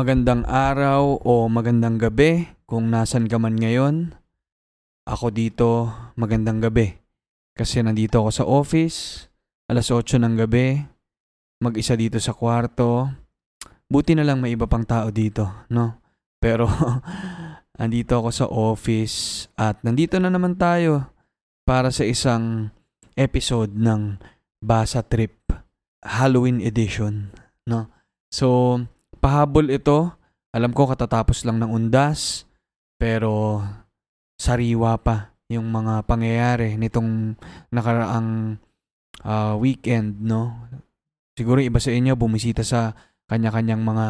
Magandang araw o magandang gabi kung nasan ka man ngayon. Ako dito, magandang gabi. Kasi nandito ako sa office, alas 8 ng gabi, mag-isa dito sa kwarto. Buti na lang may iba pang tao dito, no? Pero andito ako sa office at nandito na naman tayo para sa isang episode ng Basa Trip Halloween edition, no? So, pahabol ito. Alam ko katatapos lang ng undas, pero sariwa pa yung mga pangyayari nitong nakaraang uh, weekend, no? Siguro iba sa inyo bumisita sa kanya-kanyang mga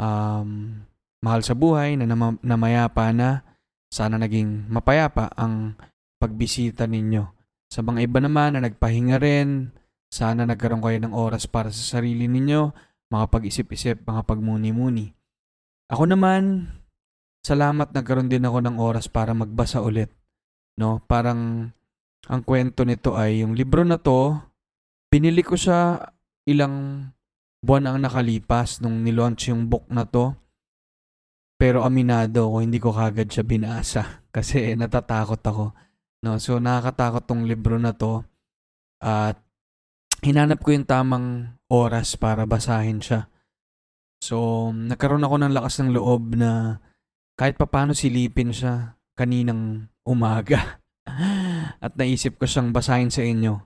um, mahal sa buhay na nam- namayapa na. Sana naging mapayapa ang pagbisita ninyo. Sa mga iba naman na nagpahinga rin, sana nagkaroon kayo ng oras para sa sarili ninyo makapag-isip-isip, makapagmuni-muni. Ako naman, salamat nagkaroon din ako ng oras para magbasa ulit. No, parang ang kwento nito ay yung libro na to, binili ko siya ilang buwan ang nakalipas nung nilaunch yung book na to. Pero aminado ako, hindi ko kagad siya binasa kasi natatakot ako. No, so nakakatakot tong libro na to at hinanap ko yung tamang oras para basahin siya. So, nagkaroon ako ng lakas ng loob na kahit papano silipin siya kaninang umaga. At naisip ko siyang basahin sa inyo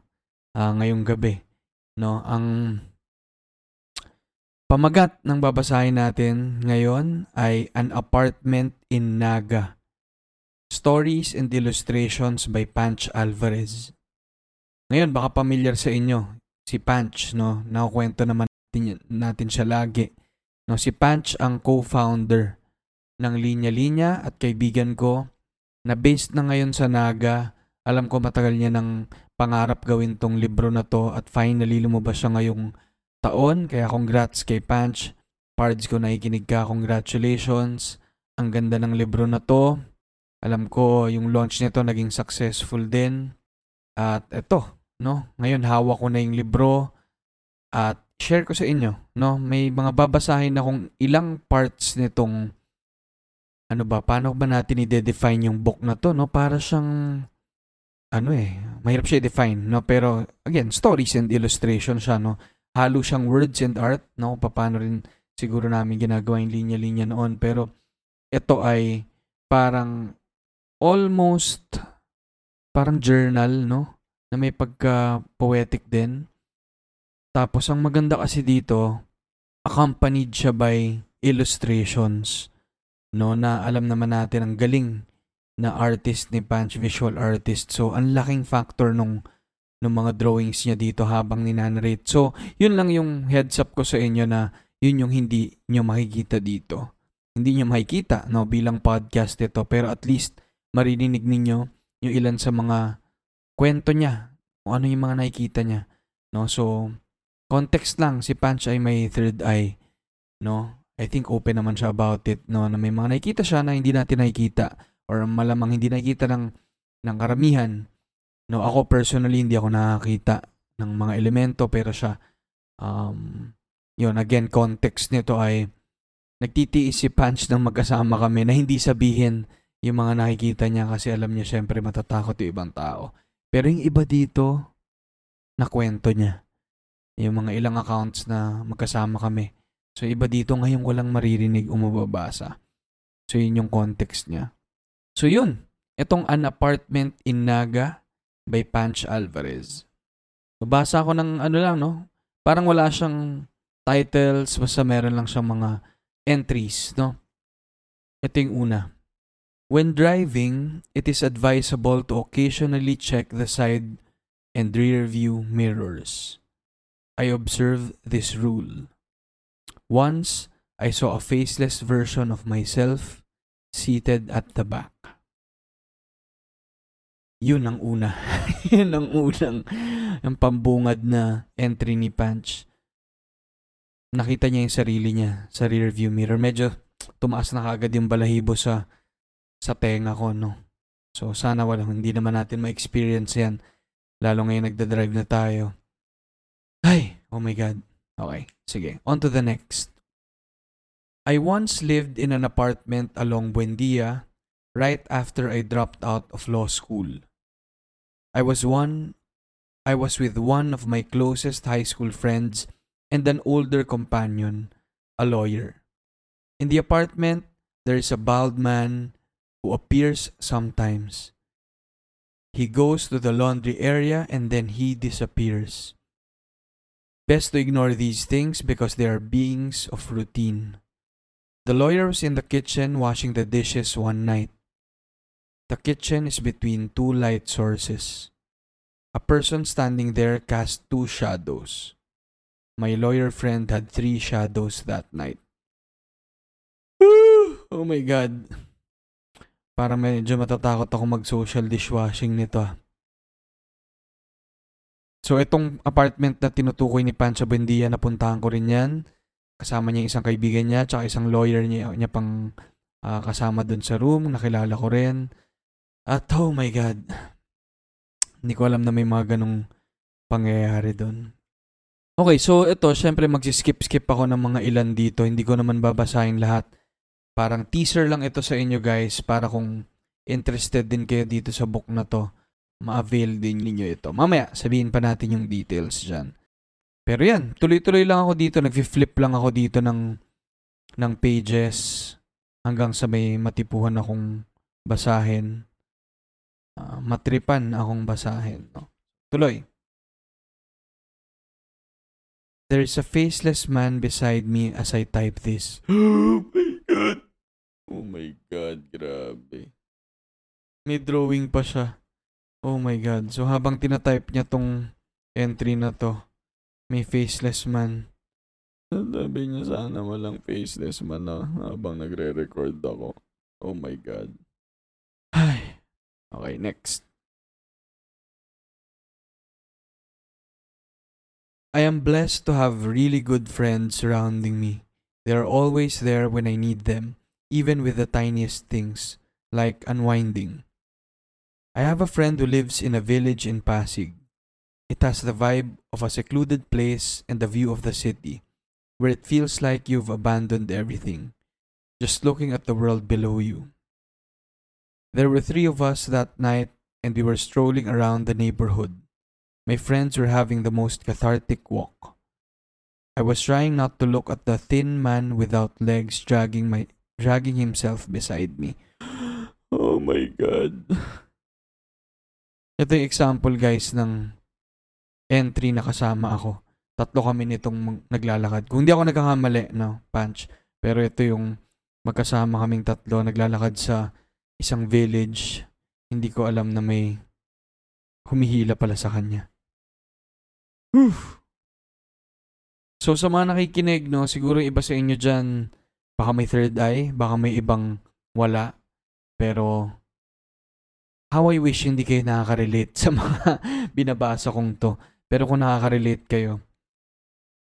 uh, ngayong gabi. No, ang pamagat ng babasahin natin ngayon ay An Apartment in Naga. Stories and Illustrations by Panch Alvarez. Ngayon, baka familiar sa inyo si Punch, no? Nakukwento naman natin, natin siya lagi. No, si Punch ang co-founder ng Linya Linya at kaibigan ko na based na ngayon sa Naga. Alam ko matagal niya ng pangarap gawin tong libro na to at finally lumabas siya ngayong taon. Kaya congrats kay Punch. Pards ko nakikinig ka, congratulations. Ang ganda ng libro na to. Alam ko yung launch nito naging successful din. At eto, no? Ngayon hawak ko na yung libro at share ko sa inyo, no? May mga babasahin akong ilang parts nitong ano ba, paano ba natin i-define yung book na to, no? Para siyang ano eh, mahirap siya i-define, no? Pero again, stories and illustration siya, no? Halo siyang words and art, no? Paano rin siguro namin ginagawa yung linya-linya noon, pero ito ay parang almost parang journal, no? Na may pagka-poetic din. Tapos, ang maganda kasi dito, accompanied siya by illustrations. No, na alam naman natin ang galing na artist ni Punch, visual artist. So, ang laking factor nung, nung mga drawings niya dito habang ninanarrate. So, yun lang yung heads up ko sa inyo na yun yung hindi nyo makikita dito. Hindi nyo makikita no, bilang podcast ito. Pero at least marinig ninyo yung ilan sa mga kwento niya, kung ano yung mga nakikita niya. No? So, context lang, si Punch ay may third eye. No? I think open naman siya about it. No? Na may mga nakikita siya na hindi natin nakikita or malamang hindi nakikita ng, ng karamihan. No, ako personally hindi ako nakakita ng mga elemento pero siya um yun again context nito ay nagtitiis si Punch nang magkasama kami na hindi sabihin yung mga nakikita niya kasi alam niya syempre matatakot yung ibang tao. Pero yung iba dito, na kwento niya. Yung mga ilang accounts na magkasama kami. So, iba dito ngayon ko lang maririnig o mababasa. So, yun yung context niya. So, yun. Itong An Apartment in Naga by Panch Alvarez. Babasa ko ng ano lang, no? Parang wala siyang titles, basta meron lang siyang mga entries, no? Ito yung una. When driving, it is advisable to occasionally check the side and rear view mirrors. I observed this rule. Once, I saw a faceless version of myself seated at the back. Yun ang una. Yun ang unang ang pambungad na entry ni Punch. Nakita niya yung sarili niya sa rear view mirror. Medyo tumaas na kagad yung balahibo sa sa tenga ko, no? So, sana wala, hindi naman natin ma-experience yan. Lalo ngayon nagda-drive na tayo. Ay, oh my God. Okay, sige. On to the next. I once lived in an apartment along Buendia right after I dropped out of law school. I was one I was with one of my closest high school friends and an older companion, a lawyer. In the apartment, there is a bald man who appears sometimes. He goes to the laundry area and then he disappears. Best to ignore these things because they are beings of routine. The lawyer was in the kitchen washing the dishes one night. The kitchen is between two light sources. A person standing there cast two shadows. My lawyer friend had three shadows that night. oh my god. Parang medyo matatakot ako mag-social dishwashing nito. ah. So itong apartment na tinutukoy ni Pancho Buendia, napuntahan ko rin yan. Kasama niya isang kaibigan niya, tsaka isang lawyer niya, niya pang ah, kasama dun sa room, nakilala ko rin. At oh my god, hindi ko alam na may mga ganong pangyayari dun. Okay, so ito, syempre magsiskip-skip ako ng mga ilan dito. Hindi ko naman babasahin lahat. Parang teaser lang ito sa inyo guys para kung interested din kayo dito sa book na to, ma-avail din ninyo ito. Mamaya, sabihin pa natin yung details dyan. Pero yan, tuloy-tuloy lang ako dito. Nag-flip lang ako dito ng, ng pages hanggang sa may matipuhan akong basahin. Ah, matripan akong basahin. No? Tuloy. There is a faceless man beside me as I type this. Oh my god. Oh my god, grabe. May drawing pa siya. Oh my god. So habang tinatype niya tong entry na to, may faceless man. Sabi niya sana walang faceless man na habang nagre-record ako. Oh my god. Ay. Okay, next. I am blessed to have really good friends surrounding me. They are always there when I need them, even with the tiniest things, like unwinding. I have a friend who lives in a village in Pasig. It has the vibe of a secluded place and the view of the city, where it feels like you've abandoned everything, just looking at the world below you. There were three of us that night, and we were strolling around the neighborhood. My friends were having the most cathartic walk. I was trying not to look at the thin man without legs dragging my dragging himself beside me. Oh my god. Ito yung example guys ng entry na kasama ako. Tatlo kami nitong naglalakad. Kung hindi ako nagkakamali, no, punch. Pero ito yung magkasama kaming tatlo naglalakad sa isang village. Hindi ko alam na may humihila pala sa kanya. Whew. So sa mga nakikinig, no, siguro iba sa inyo dyan, baka may third eye, baka may ibang wala. Pero, how I wish hindi kayo nakaka-relate sa mga binabasa kong to. Pero kung nakaka-relate kayo,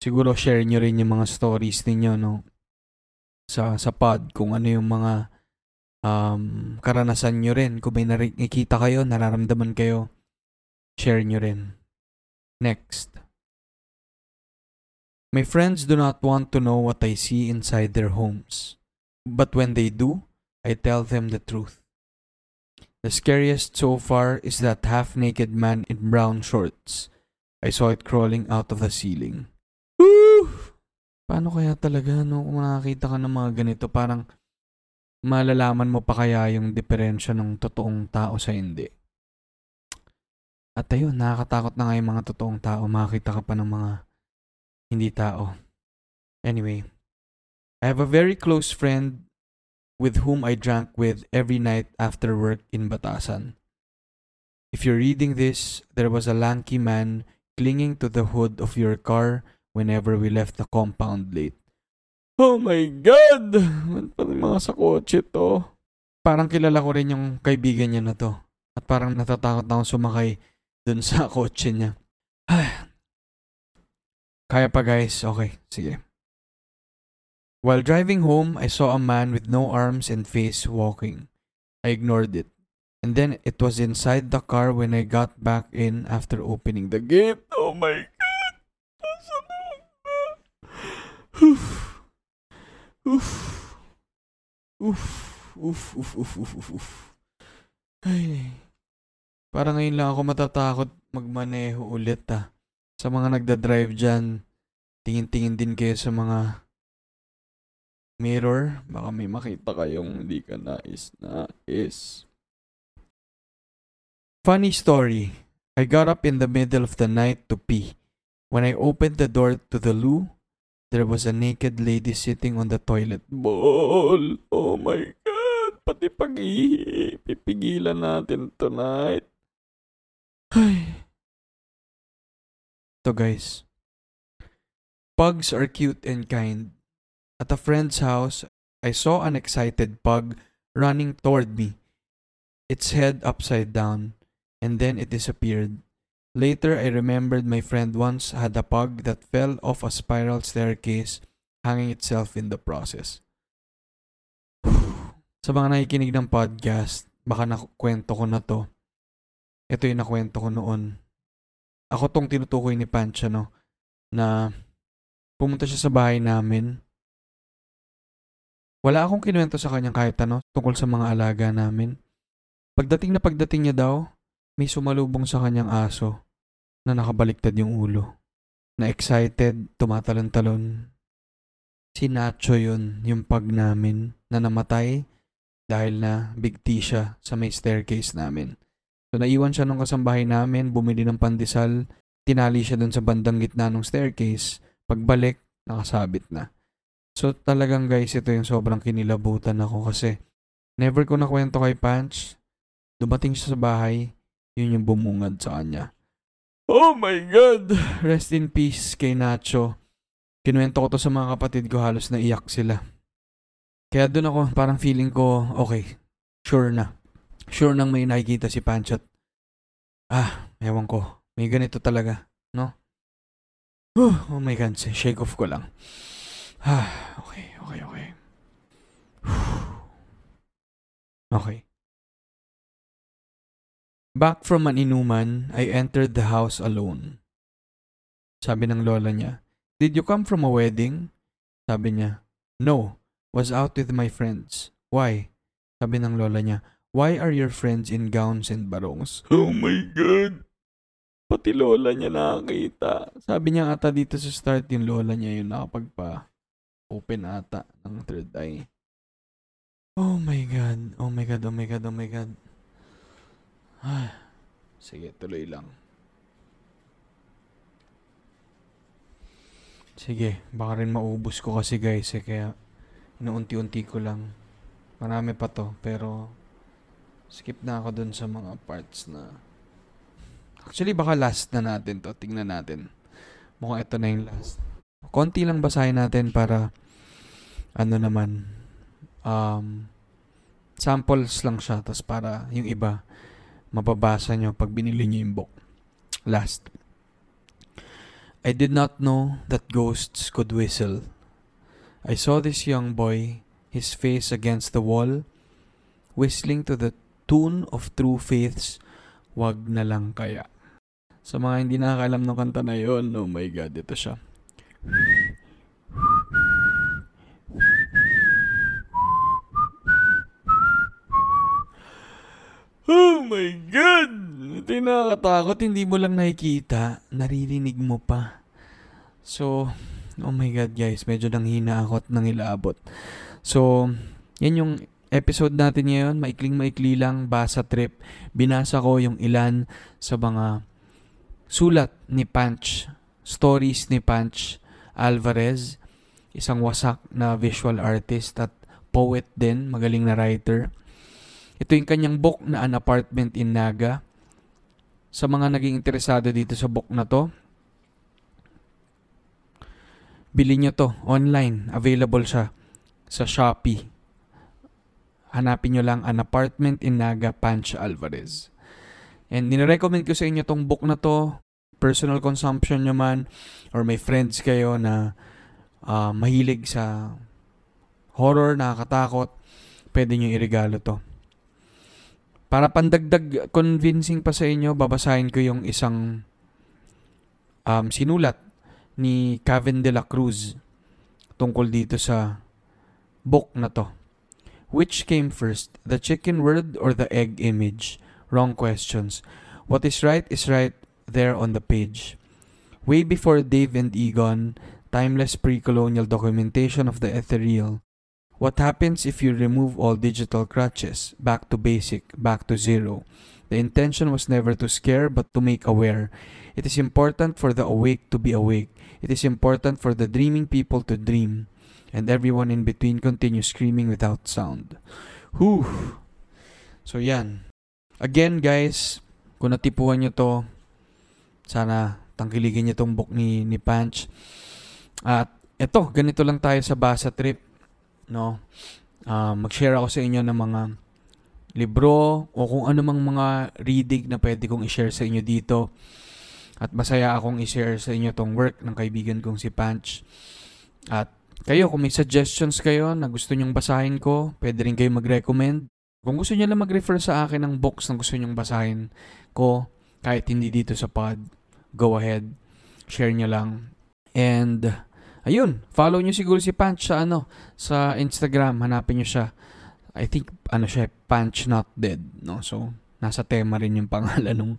siguro share nyo rin yung mga stories ninyo, no? Sa, sa pod, kung ano yung mga um, karanasan nyo rin. Kung may nakikita kayo, nararamdaman kayo, share nyo rin. Next. My friends do not want to know what I see inside their homes. But when they do, I tell them the truth. The scariest so far is that half naked man in brown shorts. I saw it crawling out of the ceiling. Woo! Paano kaya talaga no kung nakakita ka ng mga ganito parang malalaman mo pa kaya yung diferensya ng totoong tao sa hindi. At ayun, nakakatakot na nga yung mga totoong tao. Makakita ka pa ng mga hindi tao. Anyway, I have a very close friend with whom I drank with every night after work in Batasan. If you're reading this, there was a lanky man clinging to the hood of your car whenever we left the compound late. Oh my God! Parang mga sa kotse to. Parang kilala ko rin yung kaibigan niya na to. At parang natatakot na akong sumakay dun sa kotse niya. Kaya pa guys, okay, sige. While driving home, I saw a man with no arms and face walking. I ignored it. And then it was inside the car when I got back in after opening the gate. Oh my god! Oof. Oof. Oof, oof, oof, oof, oof, oof. Ay, parang ngayon lang ako matatakot magmaneho ulit ah. Sa mga nagda-drive dyan, tingin-tingin din kayo sa mga mirror. Baka may makita kayong hindi ka nais na is. Funny story. I got up in the middle of the night to pee. When I opened the door to the loo, there was a naked lady sitting on the toilet bowl. Oh my God! Pati pag-ihi. Pipigilan natin tonight. Ay. So guys, pugs are cute and kind. At a friend's house, I saw an excited pug running toward me, its head upside down, and then it disappeared. Later, I remembered my friend once had a pug that fell off a spiral staircase, hanging itself in the process. Sa mga nakikinig ng podcast, baka nakwento ko na to. Ito yung nakwento ko noon. Ako tong tinutukoy ni Pancha, no? Na pumunta siya sa bahay namin. Wala akong kinuwento sa kanya kahit ano tungkol sa mga alaga namin. Pagdating na pagdating niya daw, may sumalubong sa kanyang aso na nakabaliktad yung ulo. Na excited, tumatalon-talon. Si Nacho yun, yung pag namin na namatay dahil na big T siya sa may staircase namin. So naiwan siya nung kasambahay namin, bumili ng pandesal, tinali siya dun sa bandang gitna ng staircase. Pagbalik, nakasabit na. So talagang guys, ito yung sobrang kinilabutan ako kasi never ko nakwento kay Punch. Dumating siya sa bahay, yun yung bumungad sa kanya. Oh my God! Rest in peace kay Nacho. Kinuwento ko to sa mga kapatid ko, halos naiyak sila. Kaya doon ako, parang feeling ko, okay, sure na. Sure nang may nakikita si Panchat. Ah, ewan ko. May ganito talaga, no? Oh, oh my God, shake off ko lang. Ah, okay, okay, okay. Okay. Back from an inuman, I entered the house alone. Sabi ng lola niya, Did you come from a wedding? Sabi niya, No, was out with my friends. Why? Sabi ng lola niya, Why are your friends in gowns and barongs? Oh my God! Pati lola niya nakakita. Sabi niya ata dito sa start yung lola niya yung nakapagpa open ata ng third eye. Oh my God. Oh my God. Oh my God. Oh my God. Ay, sige, tuloy lang. Sige, baka rin maubos ko kasi guys eh, kaya inuunti-unti ko lang. Marami pa to, pero skip na ako dun sa mga parts na... Actually, baka last na natin to. Tingnan natin. Mukhang ito na yung last. Konti lang basahin natin para ano naman um, samples lang siya. Tapos para yung iba mababasa nyo pag binili nyo yung book. Last. I did not know that ghosts could whistle. I saw this young boy, his face against the wall, whistling to the tune of True Faith's Wag na lang kaya. Sa mga hindi nakakalam ng kanta na yon, oh my god, ito siya. Oh my God! Ito yung nakakatakot. Hindi mo lang nakikita. Naririnig mo pa. So, oh my God guys. Medyo nang hina ako at nang ilabot. So, yan yung episode natin ngayon. Maikling maikli lang. Basa trip. Binasa ko yung ilan sa mga sulat ni Punch. Stories ni Punch Alvarez. Isang wasak na visual artist at poet din. Magaling na writer. Ito yung kanyang book na An Apartment in Naga. Sa mga naging interesado dito sa book na to, bili nyo to online. Available siya sa Shopee. Hanapin nyo lang An Apartment in Naga, Pancho Alvarez. And nirecommend ko sa inyo tong book na to. Personal consumption nyo man or may friends kayo na uh, mahilig sa horror, nakakatakot, pwede nyo iregalo to. Para pandagdag convincing pa sa inyo, babasahin ko yung isang um, sinulat ni Kevin de la Cruz tungkol dito sa book na to. Which came first, the chicken word or the egg image? Wrong questions. What is right is right there on the page. Way before Dave and Egon, timeless pre-colonial documentation of the ethereal. What happens if you remove all digital crutches? Back to basic, back to zero. The intention was never to scare but to make aware. It is important for the awake to be awake. It is important for the dreaming people to dream. And everyone in between continues screaming without sound. Whew. So yan. Again guys, kung natipuhan nyo to, sana tangkiligin nyo tong book ni, ni Punch. At eto, ganito lang tayo sa Basa Trip. No? Ah, mag-share ako sa inyo ng mga libro o kung ano mga reading na pwede kong i-share sa inyo dito. At masaya akong i-share sa inyo tong work ng kaibigan kong si Punch. At kayo, kung may suggestions kayo na gusto nyong basahin ko, pwede rin kayo mag-recommend. Kung gusto nyo lang mag-refer sa akin ng books na gusto nyong basahin ko, kahit hindi dito sa pod, go ahead. Share nyo lang. And, ayun, follow nyo siguro si Punch sa ano, sa Instagram. Hanapin nyo siya. I think, ano siya, Punch Not Dead. No? So, nasa tema rin yung pangalan nung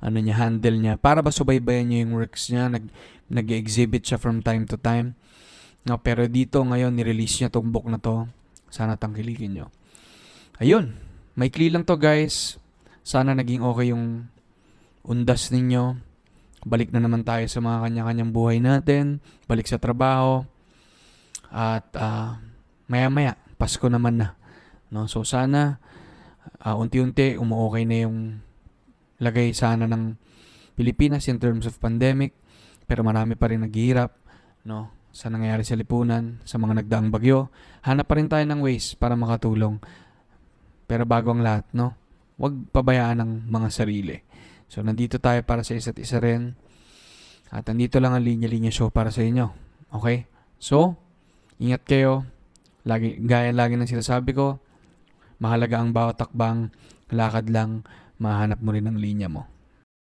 ano niya, handle niya. Para ba subaybayan niyo yung works niya, nag, nag-exhibit siya from time to time. No, pero dito ngayon, nirelease niya tong book na to. Sana tangkilikin nyo. Ayun, maikli lang to guys. Sana naging okay yung undas ninyo. Balik na naman tayo sa mga kanya-kanyang buhay natin. Balik sa trabaho. At ah, maya-maya, Pasko naman na. No? So sana ah, unti-unti umuokay na yung lagay sana ng Pilipinas in terms of pandemic. Pero marami pa rin naghihirap. No? Sa nangyayari sa lipunan, sa mga nagdaang bagyo. Hanap pa rin tayo ng ways para makatulong. Pero bago ang lahat, no? Huwag pabayaan ng mga sarili. So, nandito tayo para sa isa't isa rin. At nandito lang ang linya-linya show para sa inyo. Okay? So, ingat kayo. Lagi, gaya lagi ng sinasabi ko, mahalaga ang bawat takbang, lakad lang, mahanap mo rin ang linya mo.